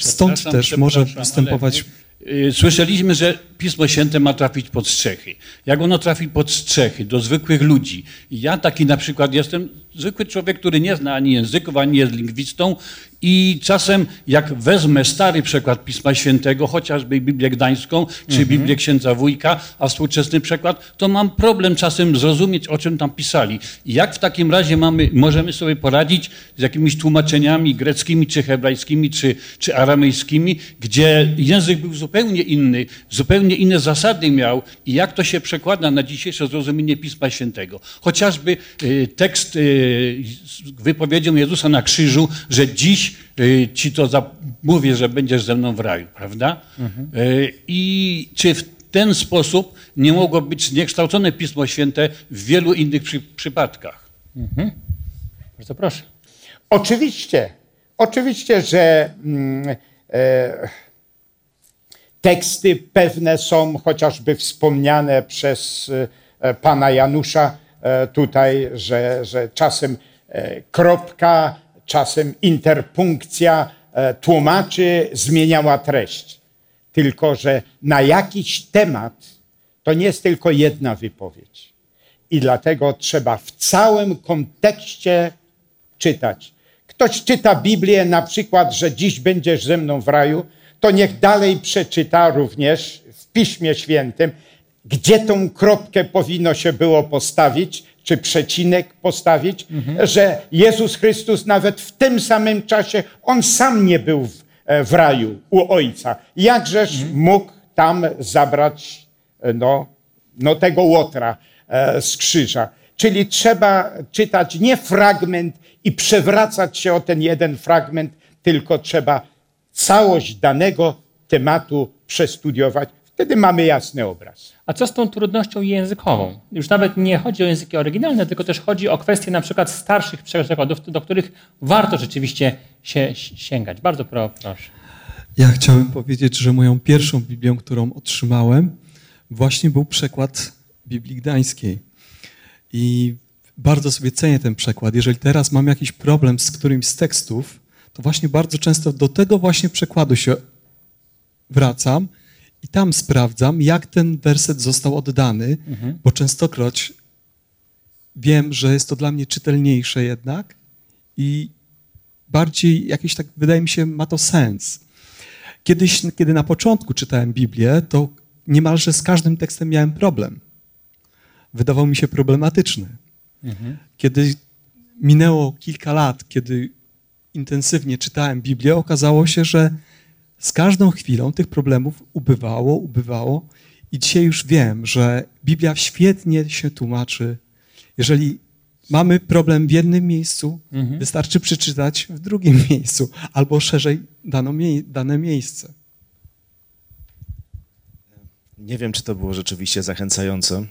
Stąd też może występować Y, słyszeliśmy, że Pismo Święte ma trafić pod strzechy. Jak ono trafi pod strzechy, do zwykłych ludzi. ja taki na przykład jestem zwykły człowiek, który nie zna ani języków, ani jest lingwistą i czasem jak wezmę stary przekład Pisma Świętego, chociażby Biblię Gdańską, czy mhm. Biblię Księdza Wójka, a współczesny przekład, to mam problem czasem zrozumieć, o czym tam pisali. I jak w takim razie mamy, możemy sobie poradzić z jakimiś tłumaczeniami greckimi, czy hebrajskimi, czy, czy aramejskimi, gdzie język był zupełnie inny, zupełnie inne zasady miał i jak to się przekłada na dzisiejsze zrozumienie Pisma Świętego. Chociażby y, tekst y, wypowiedzią Jezusa na krzyżu, że dziś y, ci to mówię, że będziesz ze mną w raju, prawda? Mhm. I czy w ten sposób nie mogło być zniekształcone Pismo Święte w wielu innych przy, przypadkach? Mhm. Bardzo proszę. Oczywiście, oczywiście, że mm, e, teksty pewne są chociażby wspomniane przez e, pana Janusza tutaj, że, że czasem e, kropka, czasem interpunkcja e, tłumaczy zmieniała treść. Tylko, że na jakiś temat to nie jest tylko jedna wypowiedź. I dlatego trzeba w całym kontekście czytać. Ktoś czyta Biblię na przykład, że dziś będziesz ze mną w raju, to niech dalej przeczyta również w Piśmie Świętym, gdzie tą kropkę powinno się było postawić, czy przecinek postawić, mhm. że Jezus Chrystus nawet w tym samym czasie, on sam nie był w, e, w raju u Ojca. Jakżeż mhm. mógł tam zabrać e, no, no tego łotra e, z krzyża. Czyli trzeba czytać nie fragment i przewracać się o ten jeden fragment, tylko trzeba całość danego tematu przestudiować. Wtedy mamy jasny obraz. A co z tą trudnością językową? Już nawet nie chodzi o języki oryginalne, tylko też chodzi o kwestie na przykład starszych przekładów, do których warto rzeczywiście się sięgać. Bardzo proszę. Ja chciałem powiedzieć, że moją pierwszą Biblią, którą otrzymałem, właśnie był przekład Biblii Gdańskiej. I bardzo sobie cenię ten przekład. Jeżeli teraz mam jakiś problem z którymś z tekstów, to właśnie bardzo często do tego właśnie przekładu się wracam i tam sprawdzam, jak ten werset został oddany, mhm. bo częstokroć wiem, że jest to dla mnie czytelniejsze jednak i bardziej jakieś tak, wydaje mi się, ma to sens. Kiedyś, kiedy na początku czytałem Biblię, to niemalże z każdym tekstem miałem problem. Wydawał mi się problematyczny. Mhm. Kiedy minęło kilka lat, kiedy intensywnie czytałem Biblię, okazało się, że z każdą chwilą tych problemów ubywało, ubywało i dzisiaj już wiem, że Biblia świetnie się tłumaczy. Jeżeli mamy problem w jednym miejscu, mhm. wystarczy przeczytać w drugim miejscu albo szerzej dane miejsce. Nie wiem, czy to było rzeczywiście zachęcające,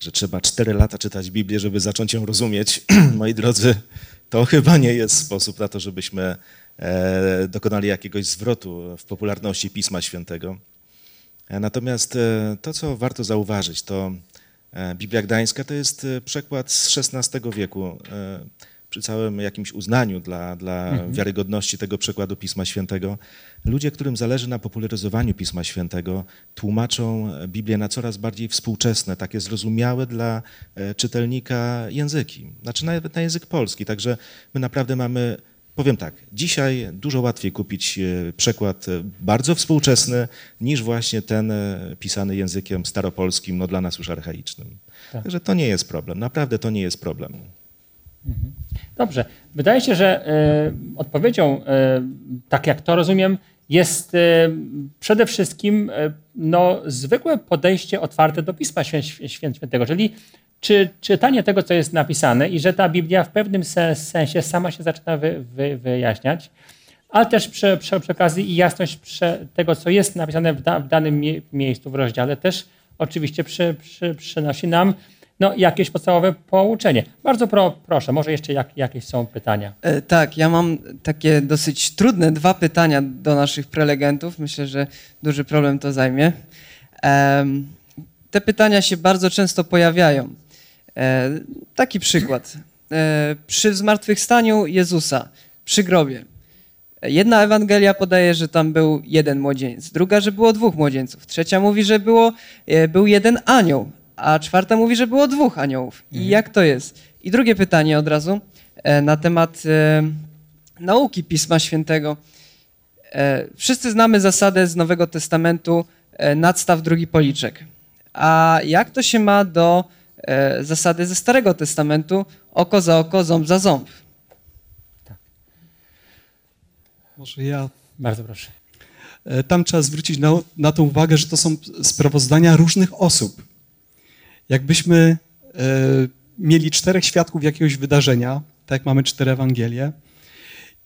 że trzeba cztery lata czytać Biblię, żeby zacząć ją rozumieć. Moi drodzy, to chyba nie jest sposób na to, żebyśmy dokonali jakiegoś zwrotu w popularności Pisma Świętego. E, natomiast e, to, co warto zauważyć, to Biblia Gdańska to jest przekład z XVI wieku przy całym jakimś uznaniu dla, dla mhm. wiarygodności tego przekładu Pisma Świętego, ludzie, którym zależy na popularyzowaniu Pisma Świętego, tłumaczą Biblię na coraz bardziej współczesne, takie zrozumiałe dla e, czytelnika języki, znaczy nawet na język polski. Także my naprawdę mamy Powiem tak, dzisiaj dużo łatwiej kupić e, przekład e, bardzo współczesny niż właśnie ten pisany językiem staropolskim, no dla nas już archaicznym. Tak. Także to nie jest problem, naprawdę to nie jest problem. Mhm. Dobrze. Wydaje się, że y, odpowiedzią, y, tak jak to rozumiem, jest y, przede wszystkim no, zwykłe podejście otwarte do Pisma Świętego, czyli czy czytanie tego, co jest napisane i że ta Biblia w pewnym sensie sama się zaczyna wy, wy, wyjaśniać, ale też przy, przy, przy okazji i jasność tego, co jest napisane w, da, w danym mie miejscu w rozdziale, też oczywiście przy, przy, przynosi nam no, jakieś podstawowe pouczenie. Bardzo pro, proszę, może jeszcze jak, jakieś są pytania. E, tak, ja mam takie dosyć trudne dwa pytania do naszych prelegentów. Myślę, że duży problem to zajmie. E, te pytania się bardzo często pojawiają. E, taki przykład. E, przy zmartwychwstaniu Jezusa, przy grobie, Jedna Ewangelia podaje, że tam był jeden młodzieniec, druga, że było dwóch młodzieńców, trzecia mówi, że było, e, był jeden anioł, a czwarta mówi, że było dwóch aniołów. I mhm. jak to jest? I drugie pytanie od razu e, na temat e, nauki Pisma Świętego. E, wszyscy znamy zasadę z Nowego Testamentu nadstaw drugi policzek. A jak to się ma do zasady ze Starego Testamentu oko za oko, ząb za ząb? Tak. Może ja. Bardzo proszę. Tam trzeba zwrócić na, na to uwagę, że to są sprawozdania różnych osób. Jakbyśmy e, mieli czterech świadków jakiegoś wydarzenia, tak jak mamy cztery Ewangelie,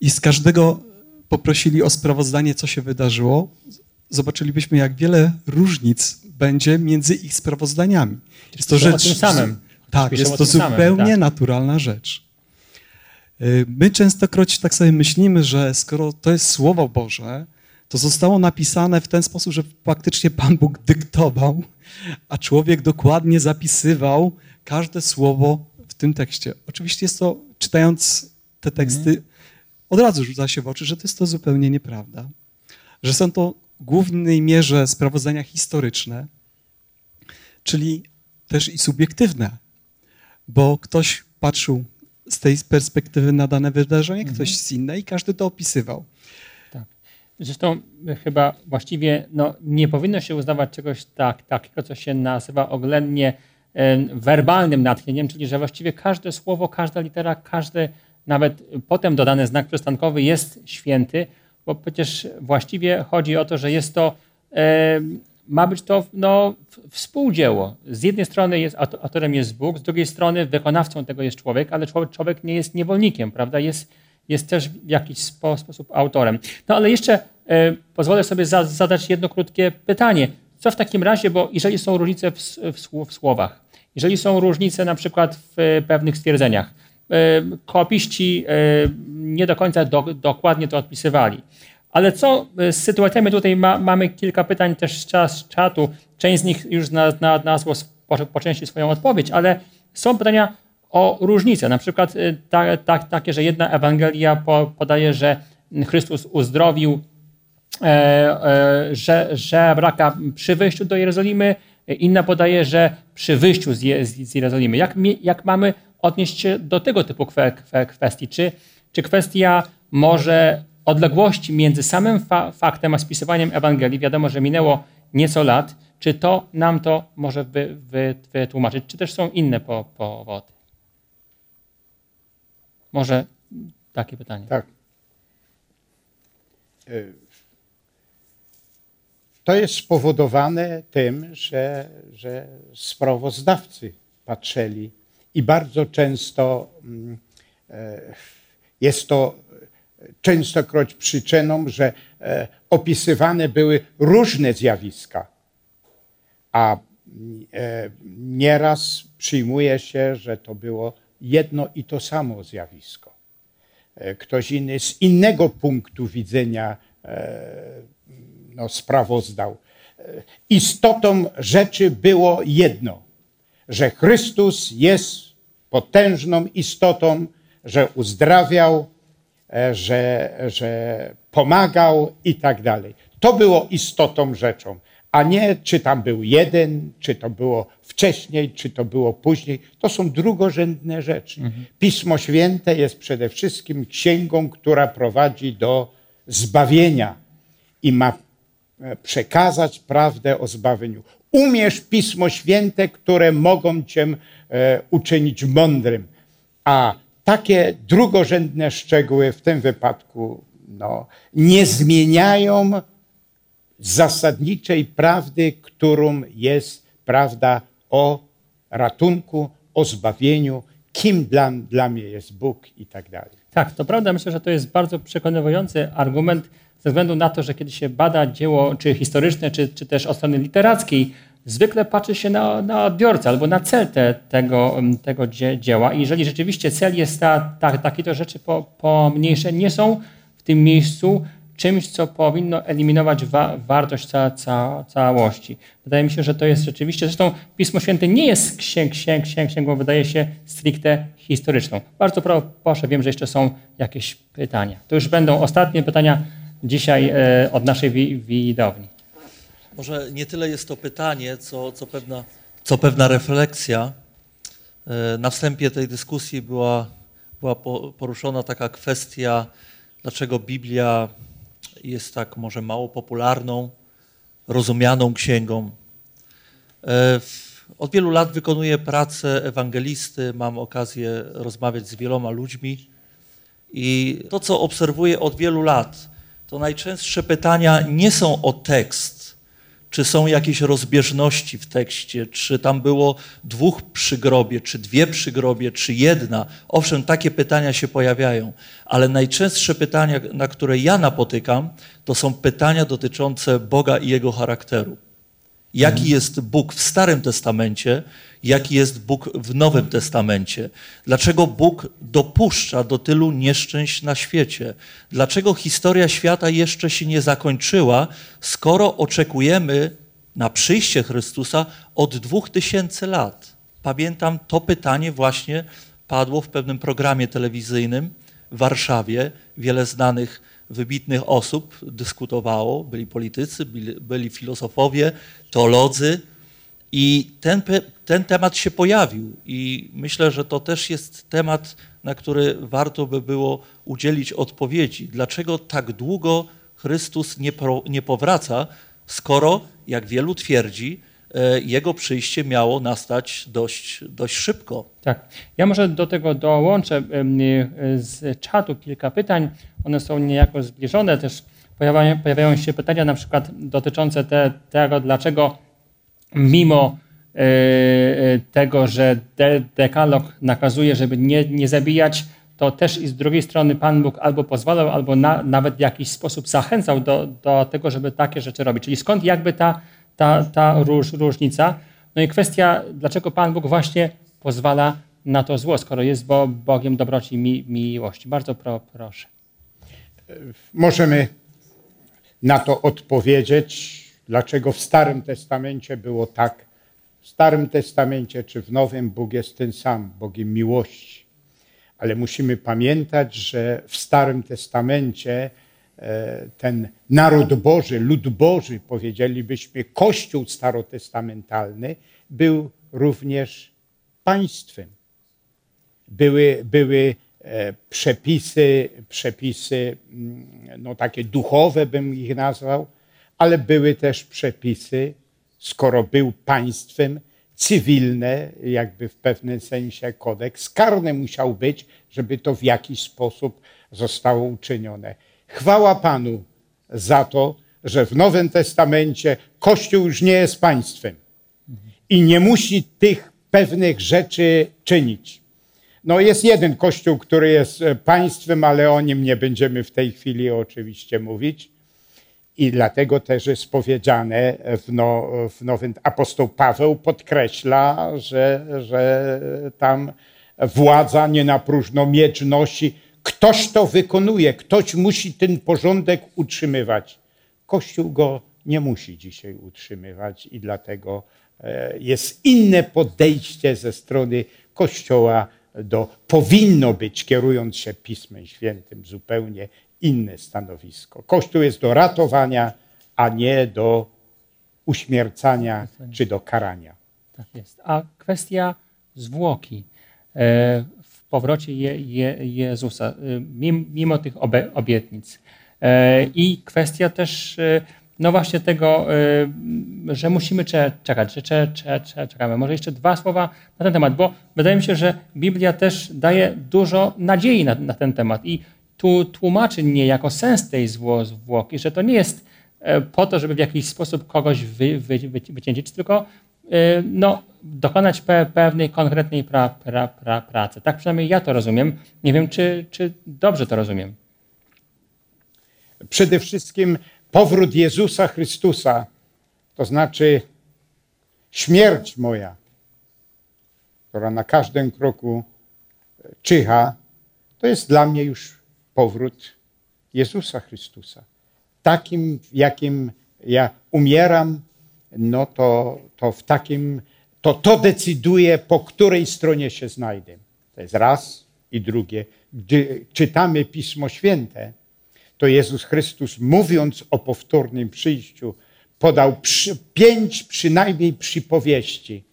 i z każdego poprosili o sprawozdanie, co się wydarzyło, zobaczylibyśmy, jak wiele różnic będzie między ich sprawozdaniami. Jest to rzecz, tym samym. Tak, jest to zupełnie tak. naturalna rzecz. Y, my częstokroć tak sobie myślimy, że skoro to jest Słowo Boże, to zostało napisane w ten sposób, że faktycznie Pan Bóg dyktował, a człowiek dokładnie zapisywał każde słowo w tym tekście. Oczywiście jest to, czytając te teksty, mhm. od razu rzuca się w oczy, że to jest to zupełnie nieprawda. Że są to w głównej mierze sprawozdania historyczne, czyli też i subiektywne, bo ktoś patrzył z tej perspektywy na dane wydarzenie, mhm. ktoś z innej i każdy to opisywał. Zresztą chyba właściwie no, nie powinno się uznawać czegoś tak, takiego, co się nazywa oględnie werbalnym natchnieniem, czyli że właściwie każde słowo, każda litera, każdy nawet potem dodany znak przystankowy jest święty, bo przecież właściwie chodzi o to, że jest to, e, ma być to no, współdzieło. Z jednej strony jest autorem jest Bóg, z drugiej strony wykonawcą tego jest człowiek, ale człowiek, człowiek nie jest niewolnikiem, prawda? Jest, jest też w jakiś spo, sposób autorem. No ale jeszcze e, pozwolę sobie za, zadać jedno krótkie pytanie. Co w takim razie, bo jeżeli są różnice w, słowach, jeżeli są różnice na przykład w pewnych stwierdzeniach, kopiści nie do końca do, dokładnie to odpisywali. Ale co z sytuacjami, tutaj ma, mamy kilka pytań też z czatu, część z nich już znalazło po, po części swoją odpowiedź, ale są pytania o różnice. Na przykład ta, ta, takie, że jedna Ewangelia po, podaje, że Chrystus uzdrowił e, e, że, że braka przy wyjściu do Jerozolimy, inna podaje, że przy wyjściu z, Je, z Jerozolimy. Jak, jak mamy odnieść się do tego typu kwe, kwe, kwestii? Czy, czy kwestia może odległości między samym fa faktem a spisywaniem Ewangelii, wiadomo, że minęło nieco lat, czy to nam to może wy, wy, wytłumaczyć, czy też są inne po, powody? Może takie pytanie. Tak. E, to jest spowodowane tym, że, że sprawozdawcy patrzyli i bardzo często mm, e, jest to częstokroć przyczyną, że e, opisywane były różne zjawiska, a e, nieraz przyjmuje się, że to było jedno i to samo zjawisko. Ktoś inny z innego punktu widzenia no, sprawozdał. Istotą rzeczy było jedno, że Chrystus jest potężną istotą, że uzdrawiał, e, że, że pomagał i tak dalej. To było istotą rzeczą, a nie czy tam był jeden, czy to było wcześniej, czy to było później. To są drugorzędne rzeczy. Mhm. Pismo Święte jest przede wszystkim księgą, która prowadzi do zbawienia i ma e, przekazać prawdę o zbawieniu. Umiesz Pismo Święte, które mogą cię e, uczynić mądrym. A takie drugorzędne szczegóły w tym wypadku no, nie zmieniają zasadniczej prawdy, którą jest prawda o ratunku, o zbawieniu, kim dla, dla mnie jest Bóg i tak dalej. Tak, to prawda. Myślę, że to jest bardzo przekonywujący argument ze względu na to, że kiedy się bada dzieło, czy historyczne, czy, czy też od strony literackiej, zwykle patrzy się na, na odbiorcę albo na cel te, tego, tego dzieła. I jeżeli rzeczywiście cel jest ta, ta, takie to rzeczy po, pomniejsze, nie są w tym miejscu czymś, co powinno eliminować wa, wartość ca, ca, całości. Wydaje mi się, że to jest rzeczywiście, zresztą Pismo Święte nie jest księg, księg, księg, księgą, wydaje się stricte historyczną. Bardzo proszę, wiem, że jeszcze są jakieś pytania. To już będą ostatnie pytania dzisiaj e, od naszej widowni. Może nie tyle jest to pytanie, co, co, pewna, co pewna refleksja. E, na wstępie tej dyskusji była, była poruszona taka kwestia, dlaczego Biblia jest tak może mało popularną, rozumianą księgą. E, od wielu lat wykonuję pracę ewangelisty, mam okazję rozmawiać z wieloma ludźmi i to, co obserwuję od wielu lat, to najczęstsze pytania nie są o tekst, czy są jakieś rozbieżności w tekście, czy tam było dwóch przy grobie, czy dwie przy grobie, czy jedna. Owszem, takie pytania się pojawiają, ale najczęstsze pytania, na które ja napotykam, to są pytania dotyczące Boga i Jego charakteru. Jaki jest Bóg w Starym Testamencie, jaki jest Bóg w Nowym Testamencie. Dlaczego Bóg dopuszcza do tylu nieszczęść na świecie? Dlaczego historia świata jeszcze się nie zakończyła, skoro oczekujemy na przyjście Chrystusa od dwóch tysięcy lat? Pamiętam, to pytanie właśnie padło w pewnym programie telewizyjnym w Warszawie. Wiele znanych, wybitnych osób dyskutowało, byli politycy, byli, byli filozofowie, teolodzy i ten, ten temat się pojawił i myślę, że to też jest temat, na który warto by było udzielić odpowiedzi. Dlaczego tak długo Chrystus nie, pro, nie powraca, skoro, jak wielu twierdzi, e, jego przyjście miało nastać dość, dość szybko. Tak. Ja może do tego dołączę z czatu kilka pytań. One są niejako zbliżone. Też pojawiają, pojawiają się pytania na przykład dotyczące te, tego, dlaczego mimo e, e, tego, że de, dekalog nakazuje, żeby nie, nie zabijać, to też i z drugiej strony Pan Bóg albo pozwalał, albo na, nawet w jakiś sposób zachęcał do, do tego, żeby takie rzeczy robić. Czyli skąd jakby ta, ta, ta róż, różnica? No i kwestia, dlaczego Pan Bóg właśnie pozwala na to zło, skoro jest bo, Bogiem dobroci i mi, miłości. Bardzo pro, proszę. Możemy na to odpowiedzieć Dlaczego w Starym Testamencie było tak? W Starym Testamencie czy w Nowym Bóg jest ten sam, Bogiem miłości. Ale musimy pamiętać, że w Starym Testamencie e, ten naród Boży, lud Boży, powiedzielibyśmy, Kościół starotestamentalny, był również państwem. Były, były e, przepisy, przepisy, mm, no takie duchowe bym ich nazwał, ale były też przepisy, skoro był państwem, cywilne, jakby w pewnym sensie kodeks karny musiał być, żeby to w jakiś sposób zostało uczynione. Chwała Panu za to, że w Nowym Testamencie Kościół już nie jest państwem i nie musi tych pewnych rzeczy czynić. No jest jeden kościół, który jest państwem, ale o nim nie będziemy w tej chwili oczywiście mówić. I dlatego też jest powiedziane w, no, w Nowym, apostoł Paweł podkreśla, że, że tam władza nie na próżno miecz nosi. Ktoś to wykonuje, ktoś musi ten porządek utrzymywać. Kościół go nie musi dzisiaj utrzymywać i dlatego e, jest inne podejście ze strony Kościoła do, powinno być, kierując się Pismem Świętym, zupełnie inne stanowisko. Kościół jest do ratowania, a nie do uśmiercania czy do karania. Tak jest. A kwestia zwłoki e, w powrocie Je, Je, Jezusa, e, mimo tych obietnic. E, I kwestia też, no właśnie tego, że musimy czekać, że czekamy. Może jeszcze dwa słowa na ten temat, bo wydaje mi się, że Biblia też daje dużo nadziei na, na ten temat. I tu tłumaczy niejako sens tej zwłoki, że to nie jest e, po to, żeby w jakiś sposób kogoś wy, wy, wy, wycięcić, tylko e, no, dokonać pe, pewnej konkretnej pra, pra, pra, pracy. Tak przynajmniej ja to rozumiem. Nie wiem, czy, czy dobrze to rozumiem. Przede wszystkim powrót Jezusa Chrystusa, to znaczy śmierć moja, która na każdym kroku czyha, to jest dla mnie już powrót Jezusa Chrystusa. Takim, jakim ja umieram, no to, to w takim, to to decyduje, po której stronie się znajdę. To jest raz i drugie. Gdy czytamy Pismo Święte, to Jezus Chrystus, mówiąc o powtórnym przyjściu, podał przy, pięć przynajmniej przypowieści,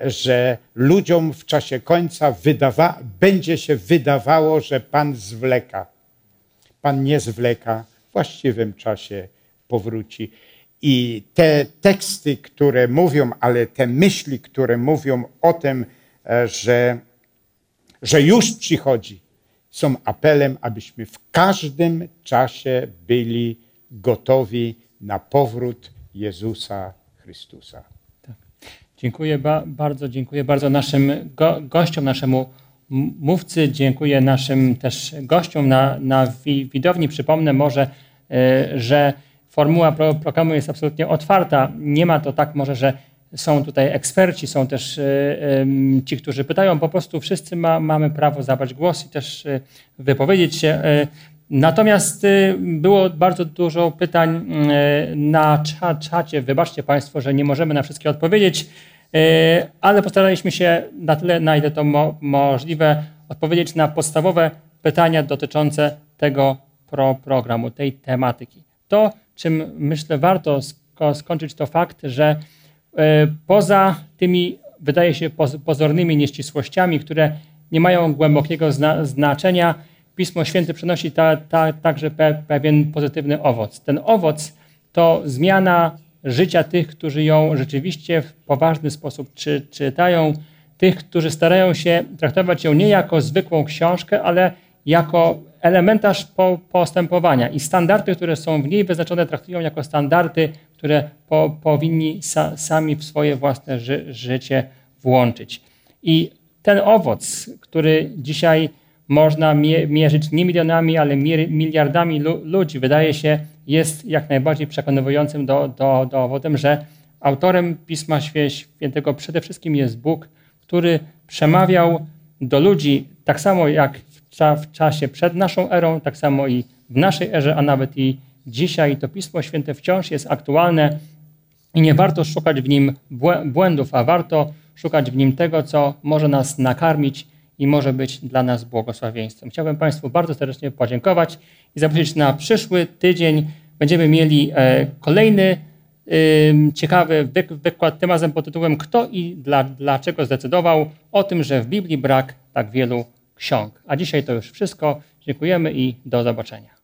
że ludziom w czasie końca wydawa, będzie się wydawało, że Pan zwleka. Pan nie zwleka, w właściwym czasie powróci. I te teksty, które mówią, ale te myśli, które mówią o tym, e, że, że już przychodzi, są apelem, abyśmy w każdym czasie byli gotowi na powrót Jezusa Chrystusa. Dziękuję ba bardzo, dziękuję bardzo naszym go gościom, naszemu mówcy, dziękuję naszym też gościom na, na wi widowni. Przypomnę może, e, że formuła pro programu jest absolutnie otwarta. Nie ma to tak może, że są tutaj eksperci, są też e, em, ci, którzy pytają. Po prostu wszyscy ma, mamy prawo zabrać głos i też e, wypowiedzieć się. Natomiast y, było bardzo dużo pytań y, na cza- czacie. Wybaczcie Państwo, że nie możemy na wszystkie odpowiedzieć, y, ale postaraliśmy się na tyle, na ile to mo możliwe, odpowiedzieć na podstawowe pytania dotyczące tego pro programu, tej tematyki. To, czym myślę warto sko skończyć, to fakt, że poza tymi, wydaje się, poz pozornymi nieścisłościami, które nie mają głębokiego zna znaczenia, Pismo Święte przynosi ta, ta, także pe, pewien pozytywny owoc. Ten owoc to zmiana życia tych, którzy ją rzeczywiście w poważny sposób czy, czytają, tych, którzy starają się traktować ją nie jako zwykłą książkę, ale jako elementarz po, postępowania. I standardy, które są w niej wyznaczone, traktują jako standardy, które po, powinni sa, sami w swoje własne ży, życie włączyć. I ten owoc, który dzisiaj można mie mierzyć nie milionami, ale miliardami lu ludzi, wydaje się, jest jak najbardziej przekonującym do, do, dowodem, że autorem Pisma Świętego przede wszystkim jest Bóg, który przemawiał do ludzi tak samo jak w czasie przed naszą erą, tak samo i w naszej erze, a nawet i dzisiaj. To Pismo Święte wciąż jest aktualne i nie warto szukać w nim błędów, a warto szukać w nim tego, co może nas nakarmić i może być dla nas błogosławieństwem. Chciałbym Państwu bardzo serdecznie podziękować i zaprosić na przyszły tydzień. Będziemy mieli e, kolejny ciekawy wykład tym razem pod tytułem Kto i dla, dlaczego zdecydował o tym, że w Biblii brak tak wielu ksiąg. A dzisiaj to już wszystko. Dziękujemy i do zobaczenia.